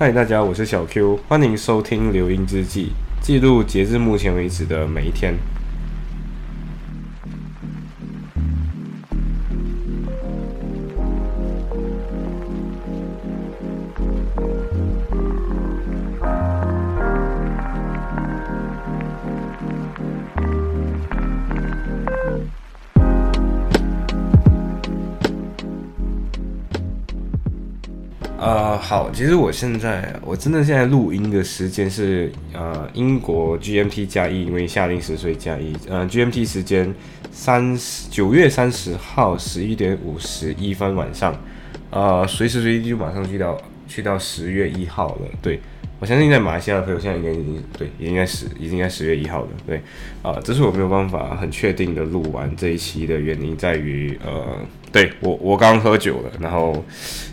嗨，大家，我是小 Q，欢迎收听《留音之记》，记录截至目前为止的每一天。其实我现在我真的现在录音的时间是呃英国 GMT 加一，因为夏令时所以加一，呃 GMT 时间三十九月三十号十一点五十一分晚上，呃随时随地就马上去到去到十月一号了，对。我相信在马来西亚的朋友现在应该已经对，也应该十，已经在十月一号了。对，啊，这是我没有办法很确定的录完这一期的原因，在于呃，对我我刚喝酒了，然后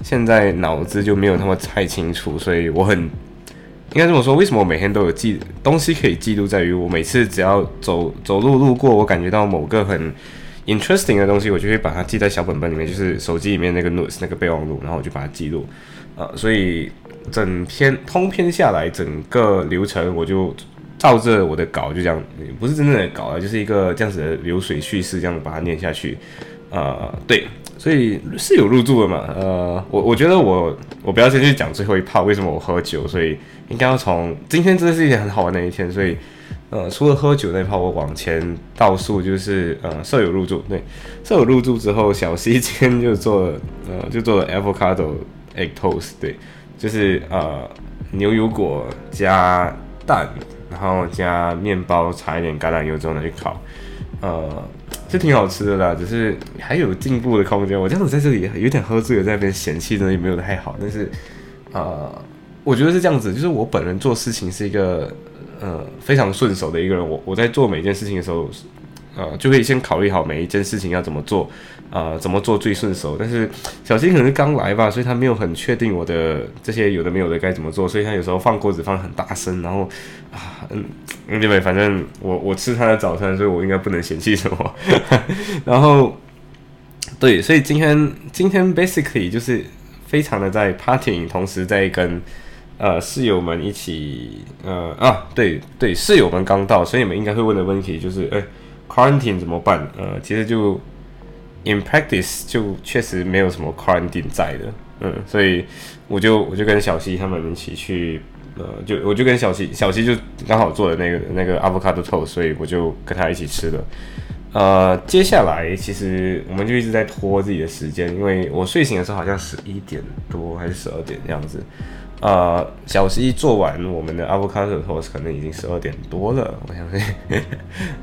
现在脑子就没有那么太清楚，所以我很应该这么说，为什么我每天都有记东西可以记录，在于我每次只要走走路路过，我感觉到某个很 interesting 的东西，我就会把它记在小本本里面，就是手机里面那个 notes 那个备忘录，然后我就把它记录，啊，所以。整篇通篇下来，整个流程我就照着我的稿就这样，不是真正的稿啊，就是一个这样子的流水叙事，这样把它念下去。呃，对，所以是有入住的嘛。呃，我我觉得我我不要先去讲最后一趴为什么我喝酒，所以应该要从今天真的是一件很好玩的一天，所以呃，除了喝酒那趴，我往前倒数就是呃，舍友入住，对，舍友入住之后，小西今天就做呃，就做了 avocado egg toast，对。就是呃牛油果加蛋，然后加面包，擦一点橄榄油之后呢去烤，呃，是挺好吃的啦。只是还有进步的空间。我这样子在这里有点喝醉了，在那边嫌弃呢也没有太好。但是呃，我觉得是这样子，就是我本人做事情是一个呃非常顺手的一个人。我我在做每一件事情的时候。呃，就可以先考虑好每一件事情要怎么做，啊，怎么做最顺手。但是小新可能刚来吧，所以他没有很确定我的这些有的没有的该怎么做，所以他有时候放锅子放很大声，然后啊，嗯，因为反正我我吃他的早餐，所以我应该不能嫌弃什么。然后，对，所以今天今天 basically 就是非常的在 partying，同时在跟呃室友们一起，呃啊，对对，室友们刚到，所以你们应该会问的问题就是，哎。Quarantine 怎么办？呃，其实就 in practice 就确实没有什么 quarantine 在的，嗯，所以我就我就跟小西他们一起去，呃，就我就跟小西小西就刚好做的那个那个 avocado toast，所以我就跟他一起吃了。呃，接下来其实我们就一直在拖自己的时间，因为我睡醒的时候好像十一点多还是十二点这样子。呃，小西做完我们的 avocado toast 可能已经十二点多了，我相信。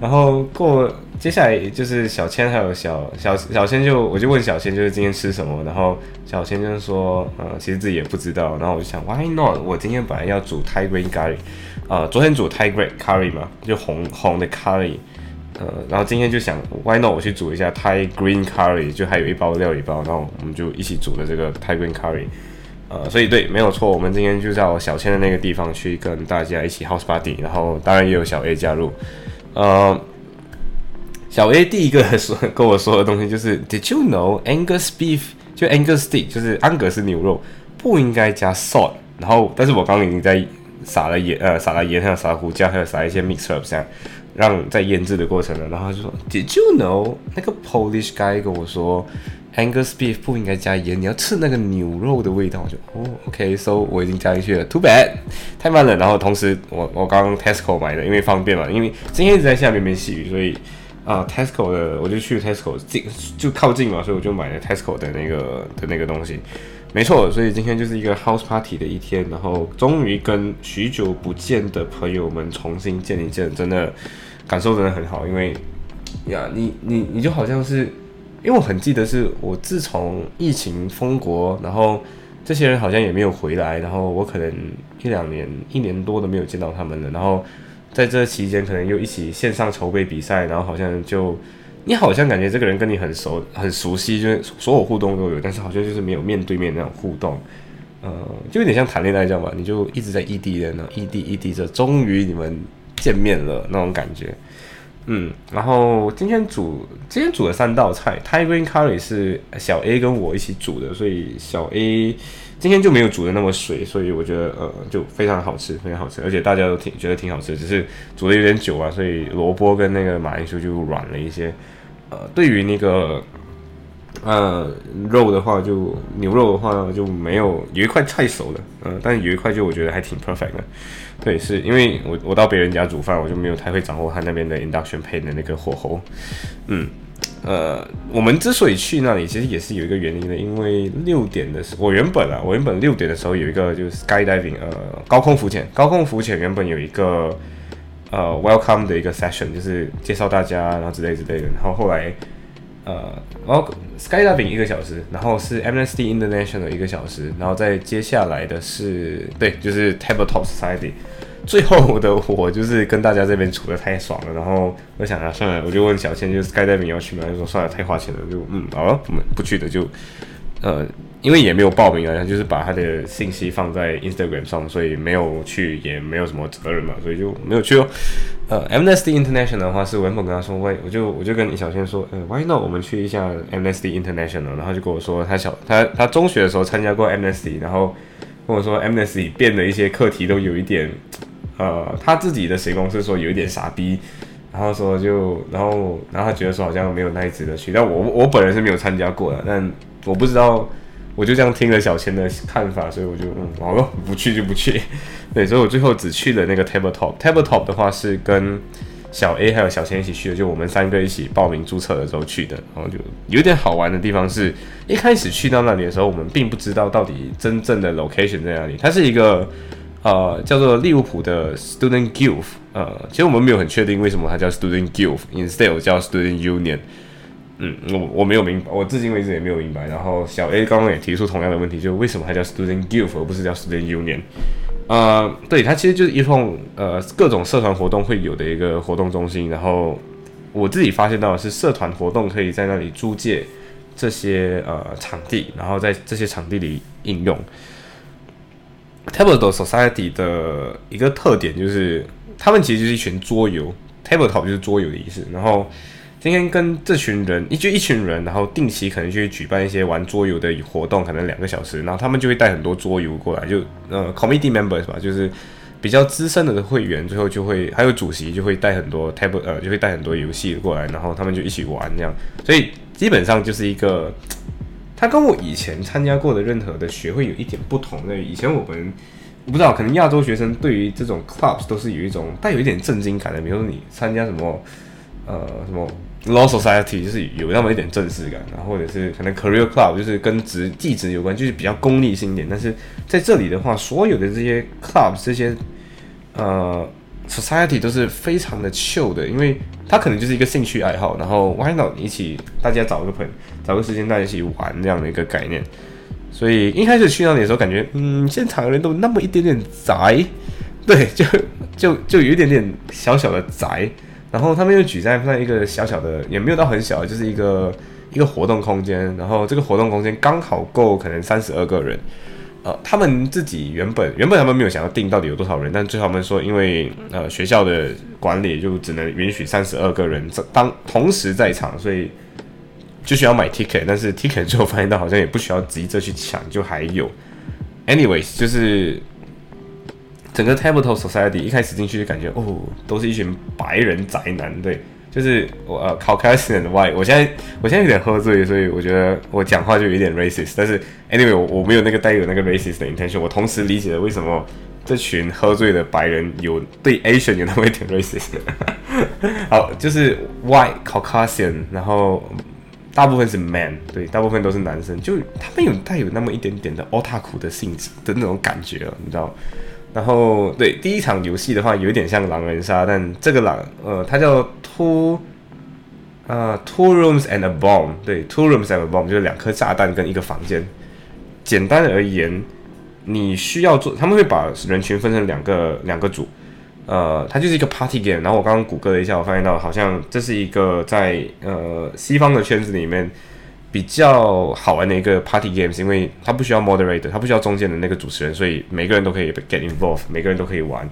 然后过接下来就是小千还有小小小千就我就问小千就是今天吃什么，然后小千就是说呃其实自己也不知道，然后我就想 why not？我今天本来要煮 Thai green curry，呃昨天煮 Thai green curry 嘛，就红红的 curry，呃然后今天就想 why not？我去煮一下 Thai green curry，就还有一包料理包，然后我们就一起煮了这个 Thai green curry。呃，所以对，没有错，我们今天就到小千的那个地方去跟大家一起 house party，然后当然也有小 A 加入。呃，小 A 第一个说跟我说的东西就是，Did you know Angus beef 就 Angus steak 就是安格斯牛肉不应该加 salt？然后，但是我刚刚已经在撒了盐，呃，撒了盐，还有撒了胡椒，还有撒一些 mix up 这样，让在腌制的过程呢。然后他就说，Did you know 那个 Polish guy 跟我说。Angus beef 不应该加盐，你要吃那个牛肉的味道。我就哦，OK，so 我已经加进去了。Too bad，太慢了。然后同时，我我刚刚 Tesco 买的，因为方便嘛。因为今天一直在下面边细雨，所以啊，Tesco 的我就去 Tesco 近就靠近嘛，所以我就买了 Tesco 的那个的那个东西。没错，所以今天就是一个 house party 的一天，然后终于跟许久不见的朋友们重新见一见，真的感受真的很好。因为呀，你你你就好像是。因为我很记得，是我自从疫情封国，然后这些人好像也没有回来，然后我可能一两年、一年多都没有见到他们了。然后在这期间，可能又一起线上筹备比赛，然后好像就你好像感觉这个人跟你很熟、很熟悉，就是所有互动都有，但是好像就是没有面对面那种互动，呃，就有点像谈恋爱这样吧？你就一直在异地的呢，异地异地着，终于你们见面了那种感觉。嗯，然后今天煮今天煮了三道菜，Thai green curry 是小 A 跟我一起煮的，所以小 A 今天就没有煮的那么水，所以我觉得呃就非常好吃，非常好吃，而且大家都挺觉得挺好吃，只是煮的有点久啊，所以萝卜跟那个马铃薯就软了一些。呃，对于那个呃肉的话，就牛肉的话就没有有一块太熟了，嗯，但有一块就我觉得还挺 perfect 的。对，是因为我我到别人家煮饭，我就没有太会掌握他那边的 induction pan 的那个火候。嗯，呃，我们之所以去那里，其实也是有一个原因的，因为六点的时候，我原本啊，我原本六点的时候有一个就是 skydiving，呃，高空浮潜，高空浮潜原本有一个呃 welcome 的一个 session，就是介绍大家，然后之类之类的，然后后来。呃，然后 skydiving 一个小时，然后是 Amnesty International 一个小时，然后再接下来的是对，就是 Tabletop Society。最后的我就是跟大家这边处的太爽了，然后我想啊，算了，我就问小倩，就是 skydiving 要去吗？她说算了，太花钱了，就嗯，好了，我们不去的就呃。因为也没有报名啊，他就是把他的信息放在 Instagram 上，所以没有去，也没有什么责任嘛，所以就没有去哦。呃，Amnesty International 的话是文本跟他说，喂，我就我就跟李小仙说，呃，Why not 我们去一下 Amnesty International？然后就跟我说，他小他他中学的时候参加过 Amnesty，然后跟我说 Amnesty 变的一些课题都有一点，呃，他自己的形容是说有一点傻逼，然后说就然后然后他觉得说好像没有那一值得去，但我我本人是没有参加过的，但我不知道。我就这样听了小千的看法，所以我就嗯，好了，不去就不去。对，所以我最后只去了那个 tabletop。tabletop 的话是跟小 A 还有小千一起去的，就我们三个一起报名注册的时候去的。然后就有点好玩的地方是，一开始去到那里的时候，我们并不知道到底真正的 location 在哪里。它是一个呃叫做利物浦的 student guild。呃，其实我们没有很确定为什么它叫 student guild，instead 叫 student union。嗯，我我没有明白，我至今为止也没有明白。然后小 A 刚刚也提出同样的问题，就为什么它叫 Student Guild 而不是叫 Student Union？呃，对，它其实就是一种呃各种社团活动会有的一个活动中心。然后我自己发现到的是，社团活动可以在那里租借这些呃场地，然后在这些场地里应用。Tabletop Society 的一个特点就是，他们其实就是一群桌游，Tabletop 就是桌游的意思。然后今天跟这群人，一就一群人，然后定期可能去举办一些玩桌游的活动，可能两个小时，然后他们就会带很多桌游过来，就呃，committee members 吧，就是比较资深的会员，最后就会还有主席就会带很多 table，呃，就会带很多游戏过来，然后他们就一起玩这样，所以基本上就是一个，他跟我以前参加过的任何的学会有一点不同的，以前我们我不知道，可能亚洲学生对于这种 clubs 都是有一种带有一点震惊感的，比如说你参加什么，呃，什么。Law Society 就是有那么一点正式感，然后或者是可能 Career Club 就是跟职技职有关，就是比较功利性一点。但是在这里的话，所有的这些 Club 这些呃 Society 都是非常的 chill 的，因为它可能就是一个兴趣爱好，然后 Why not 一起大家找个朋找个时间大家一起玩这样的一个概念。所以一开始去那里的时候，感觉嗯现场的人都那么一点点宅，对，就就就有一点点小小的宅。然后他们又举在那一个小小的，也没有到很小，就是一个一个活动空间。然后这个活动空间刚好够可能三十二个人。呃，他们自己原本原本他们没有想要定到底有多少人，但最后他们说，因为呃学校的管理就只能允许三十二个人当同时在场，所以就需要买 ticket。但是 ticket 最后发现到好像也不需要急着去抢，就还有。anyways，就是。整个 Tabletop Society 一开始进去就感觉哦，都是一群白人宅男，对，就是我呃 Caucasian white。我现在我现在有点喝醉，所以我觉得我讲话就有点 racist。但是 anyway，我我没有那个带有那个 racist 的 intention。我同时理解了为什么这群喝醉的白人有对 Asian 有那么一点 racist。好，就是 white Caucasian，然后大部分是 man，对，大部分都是男生，就他们有带有那么一点点的 otaku 的性质的那种感觉了，你知道。然后对第一场游戏的话，有点像狼人杀，但这个狼呃，它叫 two 呃 two rooms and a bomb，对 two rooms and a bomb 就是两颗炸弹跟一个房间。简单而言，你需要做，他们会把人群分成两个两个组，呃，它就是一个 party game。然后我刚刚谷歌了一下，我发现到好像这是一个在呃西方的圈子里面。比较好玩的一个 party games，因为它不需要 moderator，它不需要中间的那个主持人，所以每个人都可以 get involved，每个人都可以玩。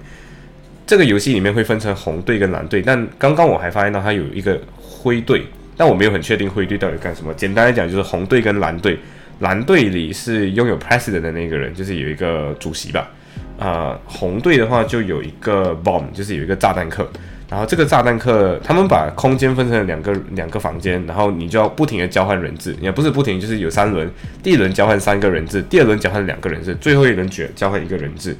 这个游戏里面会分成红队跟蓝队，但刚刚我还发现到它有一个灰队，但我没有很确定灰队到底干什么。简单来讲，就是红队跟蓝队，蓝队里是拥有 president 的那个人，就是有一个主席吧。啊，红队的话就有一个 bomb，就是有一个炸弹客。然后这个炸弹客，他们把空间分成了两个两个房间，然后你就要不停的交换人质，也不是不停，就是有三轮，第一轮交换三个人质，第二轮交换两个人质，最后一轮决交换一个人质。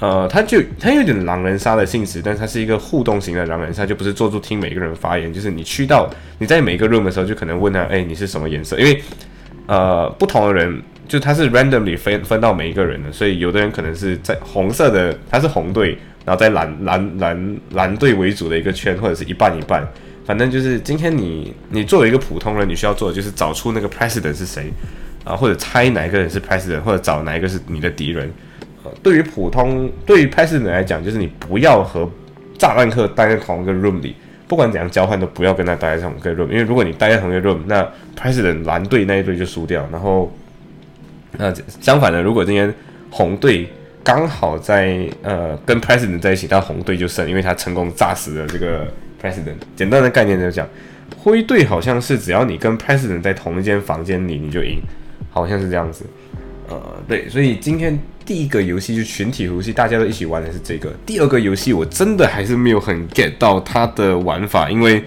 呃，他就他有点狼人杀的性质，但是它是一个互动型的狼人杀，就不是坐住听每个人发言，就是你去到你在每个 room 的时候，就可能问他，哎，你是什么颜色？因为呃，不同的人就他是 randomly 分分到每一个人的，所以有的人可能是在红色的，他是红队。然后在蓝蓝蓝蓝队为主的一个圈，或者是一半一半，反正就是今天你你作为一个普通人，你需要做的就是找出那个 president 是谁啊，或者猜哪一个人是 president，或者找哪一个是你的敌人。呃，对于普通对于 president 来讲，就是你不要和炸弹客待在同一个 room 里，不管怎样交换都不要跟他待在同一个 room，因为如果你待在同一个 room，那 president 蓝队那一队就输掉。然后那相反的，如果今天红队。刚好在呃跟 president 在一起，但红队就胜，因为他成功炸死了这个 president。简单的概念就讲，灰队好像是只要你跟 president 在同一间房间里，你就赢，好像是这样子。呃，对，所以今天第一个游戏就群体游戏，大家都一起玩的是这个。第二个游戏我真的还是没有很 get 到它的玩法，因为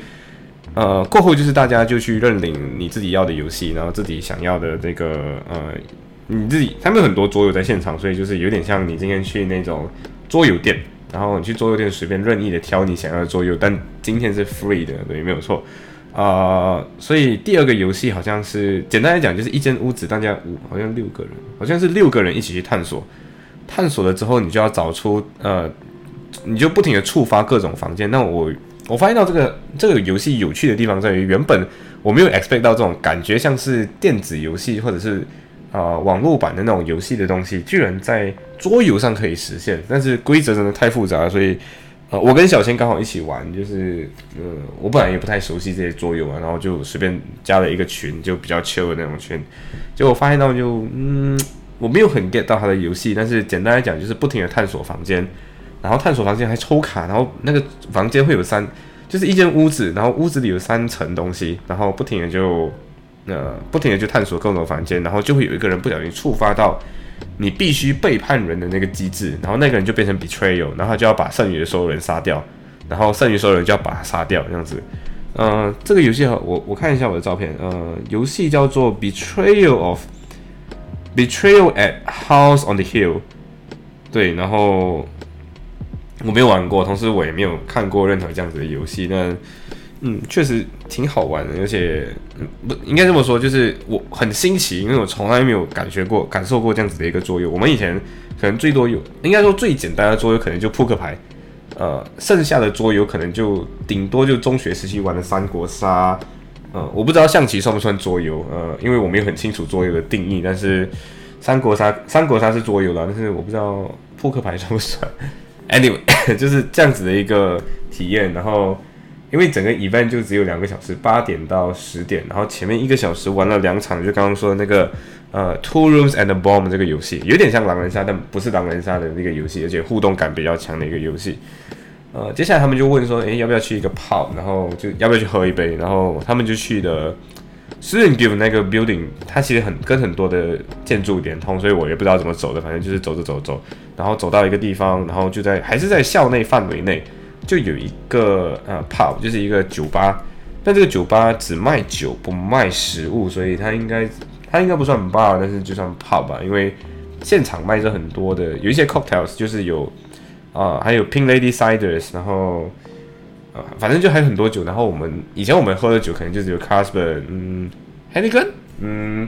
呃过后就是大家就去认领你自己要的游戏，然后自己想要的这个呃。你自己他们有很多桌游在现场，所以就是有点像你今天去那种桌游店，然后你去桌游店随便任意的挑你想要的桌游，但今天是 free 的，对，没有错啊。所以第二个游戏好像是简单来讲，就是一间屋子，大家五好像六个人，好像是六个人一起去探索，探索了之后，你就要找出呃，你就不停的触发各种房间。那我我发现到这个这个游戏有趣的地方在于，原本我没有 expect 到这种感觉，像是电子游戏或者是。啊，网络版的那种游戏的东西，居然在桌游上可以实现，但是规则真的太复杂，所以，呃，我跟小千刚好一起玩，就是，呃，我本来也不太熟悉这些桌游嘛，然后就随便加了一个群，就比较 chill 的那种群，结果发现到就，嗯，我没有很 get 到他的游戏，但是简单来讲就是不停的探索房间，然后探索房间还抽卡，然后那个房间会有三，就是一间屋子，然后屋子里有三层东西，然后不停的就。那不停的去探索各种房间，然后就会有一个人不小心触发到你必须背叛人的那个机制，然后那个人就变成 betrayal，然后他就要把剩余的所有人杀掉，然后剩余所有人就要把他杀掉，这样子。嗯，这个游戏我我看一下我的照片，呃，游戏叫做 Betrayal of Betrayal at House on the Hill，对，然后我没有玩过，同时我也没有看过任何这样子的游戏，那。嗯，确实挺好玩的，而且不应该这么说，就是我很新奇，因为我从来没有感觉过、感受过这样子的一个桌游。我们以前可能最多有，应该说最简单的桌游可能就扑克牌，呃，剩下的桌游可能就顶多就中学时期玩的三国杀，呃，我不知道象棋算不算桌游，呃，因为我没有很清楚桌游的定义，但是三国杀三国杀是桌游了，但是我不知道扑克牌算不算。Anyway，就是这样子的一个体验，然后。因为整个 event 就只有两个小时，八点到十点，然后前面一个小时玩了两场，就刚刚说的那个呃 Two Rooms and a Bomb 这个游戏，有点像狼人杀，但不是狼人杀的那个游戏，而且互动感比较强的一个游戏。呃，接下来他们就问说，诶，要不要去一个 pub，然后就要不要去喝一杯，然后他们就去的 Student Guild 那个 building，它其实很跟很多的建筑连通，所以我也不知道怎么走的，反正就是走着走走，然后走到一个地方，然后就在还是在校内范围内。就有一个呃 pub，就是一个酒吧，但这个酒吧只卖酒不卖食物，所以它应该它应该不算 bar，但是就算 pub 吧，因为现场卖着很多的，有一些 cocktails，就是有啊，还有 Pink Lady Ciders，然后啊，反正就还有很多酒，然后我们以前我们喝的酒可能就只有 Carlsberg，嗯，Henleygan，嗯。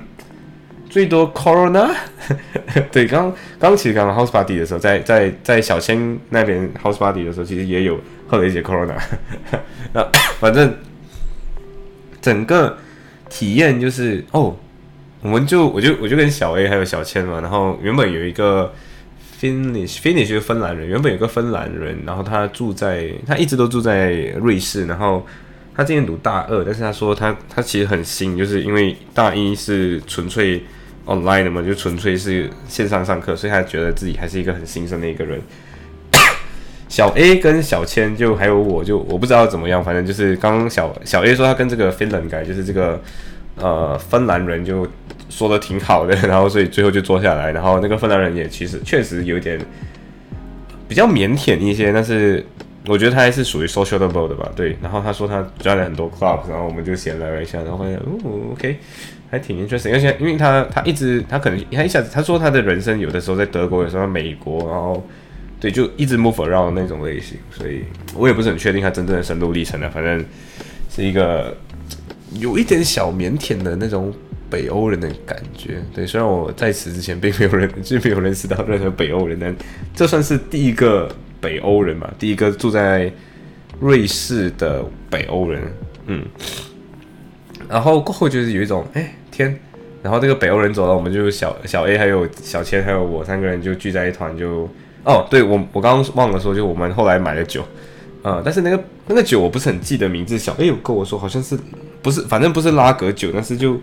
最多 Corona，对，刚刚其实刚刚 House Party 的时候，在在在小千那边 House Party 的时候，其实也有喝了一些 Corona。那反正整个体验就是哦，我们就我就我就跟小 A 还有小千嘛，然后原本有一个 Finnish Finnish 是芬兰人，原本有个芬兰人，然后他住在他一直都住在瑞士，然后他今年读大二，但是他说他他其实很新，就是因为大一是纯粹。Online 的嘛，就纯粹是线上上课，所以他觉得自己还是一个很新生的一个人。小 A 跟小千就还有我就我不知道怎么样，反正就是刚刚小小 A 说他跟这个芬兰改，就是这个呃芬兰人就说的挺好的，然后所以最后就坐下来，然后那个芬兰人也其实确实有点比较腼腆一些，但是我觉得他还是属于 sociable 的吧，对。然后他说他转了很多 club，然后我们就闲聊了一下，然后发现哦，OK，还挺 interesting，而且因为他他一直他可能他一下子他说他的人生有的时候在德国，有时候在美国，然后对，就一直 move around 那种类型，所以我也不是很确定他真正的深度历程了，反正是一个有一点小腼腆的那种。北欧人的感觉，对，虽然我在此之前并没有人，就没有认识到任何北欧人，但这算是第一个北欧人吧，第一个住在瑞士的北欧人，嗯，然后过后就是有一种，哎天，然后这个北欧人走了，我们就小小 A 还有小千还有我三个人就聚在一团，就哦，对我我刚刚忘了说，就我们后来买了酒，啊，但是那个那个酒我不是很记得名字，小 A 有跟我说好像是不是，反正不是拉格酒，但是就。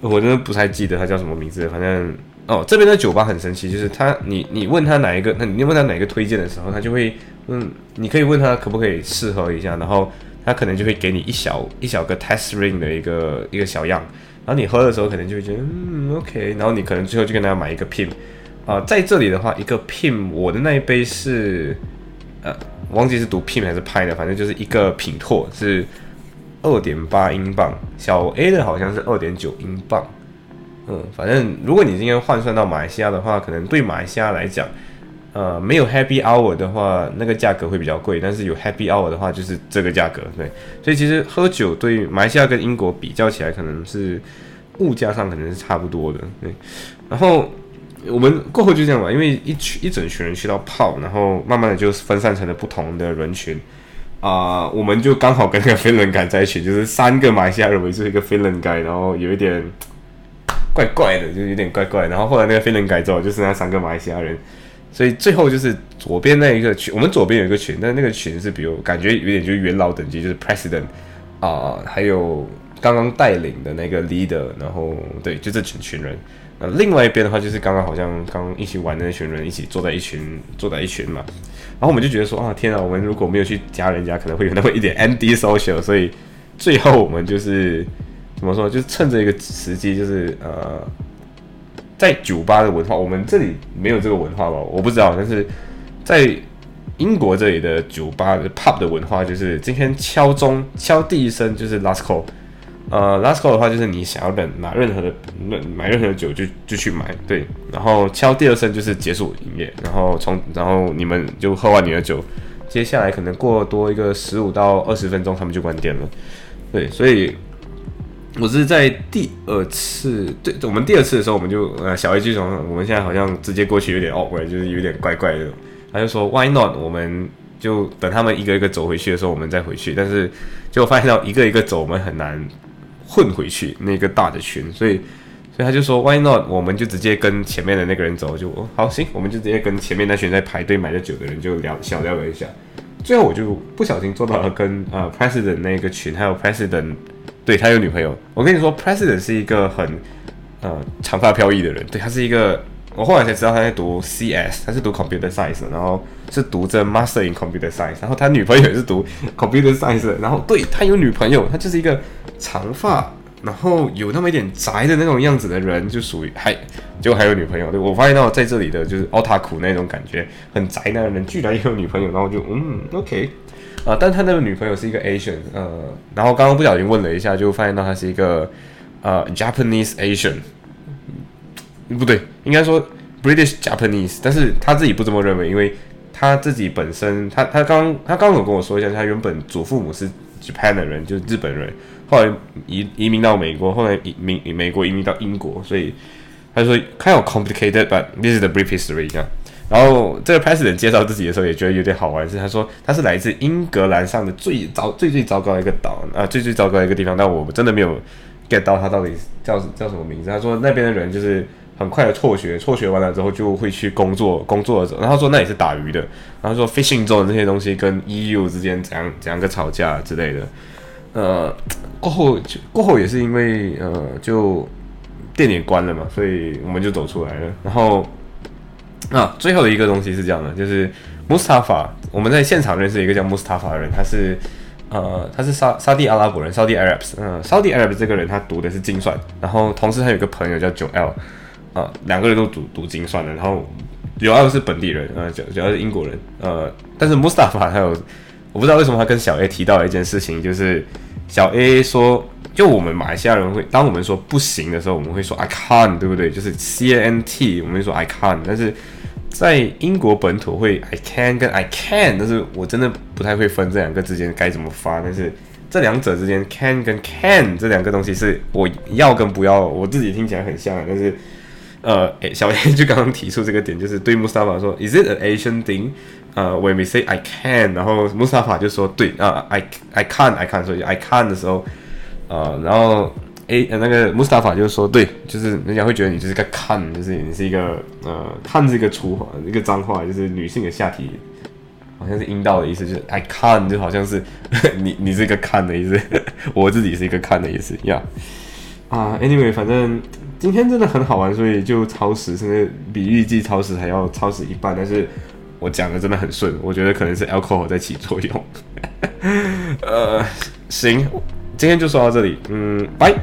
我真的不太记得他叫什么名字，反正哦，这边的酒吧很神奇，就是他，你你问他哪一个，那你问他哪个推荐的时候，他就会，嗯，你可以问他可不可以试喝一下，然后他可能就会给你一小一小个 test ring 的一个一个小样，然后你喝的时候可能就会觉得，嗯，OK，然后你可能最后就跟他买一个 pim，啊，在这里的话，一个 pim，我的那一杯是，呃，忘记是读 pim 还是派的，反正就是一个品拓是。二点八英镑，小 A 的好像是二点九英镑。嗯，反正如果你今天换算到马来西亚的话，可能对马来西亚来讲，呃，没有 Happy Hour 的话，那个价格会比较贵；但是有 Happy Hour 的话，就是这个价格。对，所以其实喝酒对马来西亚跟英国比较起来，可能是物价上可能是差不多的。对，然后我们过后就这样吧，因为一群一整群人去到泡，然后慢慢的就分散成了不同的人群。啊，我们就刚好跟那个飞轮改在一起，就是三个马来西亚人围住一个飞轮改，然后有一点怪怪的，就有点怪怪。然后后来那个飞轮改之后，就是那三个马来西亚人，所以最后就是左边那一个群，我们左边有一个群，但是那个群是比如感觉有点就是元老等级，就是 president 啊，还有刚刚带领的那个 leader，然后对，就这群群人。那另外一边的话，就是刚刚好像刚一起玩的那群人一起坐在一群，坐在一群嘛。然后我们就觉得说啊，天啊，我们如果没有去加人家，可能会有那么一点 anti social。所以最后我们就是怎么说，就是趁着一个时机，就是呃，在酒吧的文化，我们这里没有这个文化吧？我不知道。但是在英国这里的酒吧的 pub 的文化，就是今天敲钟敲第一声就是 last call。呃，last call 的话就是你想要等拿任何的买任何的酒就就去买，对，然后敲第二声就是结束营业，然后从然后你们就喝完你的酒，接下来可能过多一个十五到二十分钟他们就关店了，对，所以我是在第二次，对，我们第二次的时候我们就呃小 A 就从我们现在好像直接过去有点 awkward，就是有点怪怪的，他就说 Why not？我们就等他们一个一个走回去的时候我们再回去，但是结果发现到一个一个走我们很难。混回去那个大的群，所以所以他就说 Why not？我们就直接跟前面的那个人走，就好行，我们就直接跟前面那群在排队买的酒的人就聊小聊了一下。最后我就不小心做到了跟呃 President 那个群，还有 President 对他有女朋友。我跟你说，President 是一个很呃长发飘逸的人，对他是一个，我后来才知道他在读 CS，他是读 Computer Science，然后是读着 Master in Computer Science，然后他女朋友也是读 Computer Science，然后对他有女朋友，他就是一个。长发，然后有那么一点宅的那种样子的人，就属于还就还有女朋友。对我发现到在这里的就是奥塔库那种感觉，很宅男的人居然也有女朋友，然后就嗯，OK，啊，但他那个女朋友是一个 Asian，呃，然后刚刚不小心问了一下，就发现到他是一个呃 Japanese Asian，不对，应该说 British Japanese，但是他自己不这么认为，因为他自己本身，他他刚他刚有跟我说一下，他原本祖父母是 Japan 的人，就是日本人。后来移移民到美国，后来移民美国移民到英国，所以他说 kind of complicated，but this is the brief history 这样。然后这个 president 介绍自己的时候也觉得有点好玩，是他说他是来自英格兰上的最糟最最糟糕的一个岛啊，最最糟糕的一个地方，但我真的没有 get 到他到底叫叫什么名字。他说那边的人就是很快的辍学，辍学完了之后就会去工作，工作的时候，然后说那也是打鱼的，然后说 fishing 做的。这些东西跟 EU 之间怎样怎样个吵架之类的。呃，过后就过后也是因为呃，就店也关了嘛，所以我们就走出来了。然后啊，最后的一个东西是这样的，就是 Mustafa，我们在现场认识一个叫 Mustafa 的人，他是呃，他是沙沙地阿拉伯人，Saudi Arabs，嗯，Saudi Arabs 这个人他读的是精算，然后同时他有个朋友叫九 L，啊，两个人都读读精算的，然后九 L 是本地人，呃，九九 L 是英国人，呃，但是 Mustafa 他有，我不知道为什么他跟小 A 提到了一件事情，就是小 A 说，就我们马来西亚人会，当我们说不行的时候，我们会说 I can't，对不对？就是 C A N T，我们会说 I can't，但是。在英国本土会 I can 跟 I can，但是我真的不太会分这两个之间该怎么发。但是这两者之间 can 跟 can 这两个东西是我要跟不要，我自己听起来很像。但是呃，小 A 就刚刚提出这个点，就是对 Mustafa 说，Is it an Asian thing？呃，When we say I can，然后 Mustafa 就说对啊，I I can I can，所以 I can 的时候，呃，然后。A 呃那个 Mustafa 就说，对，就是人家会觉得你就是个看，就是你是一个呃看这个粗话，一个脏话，就是女性的下体，好像是阴道的意思，就是 I can 就好像是 你你是一个看的意思，我自己是一个看的意思呀。啊，Anyway，反正今天真的很好玩，所以就超时，甚至比预计超时还要超时一半，但是我讲的真的很顺，我觉得可能是 alcohol 在起作用。呃，行，今天就说到这里，嗯，拜。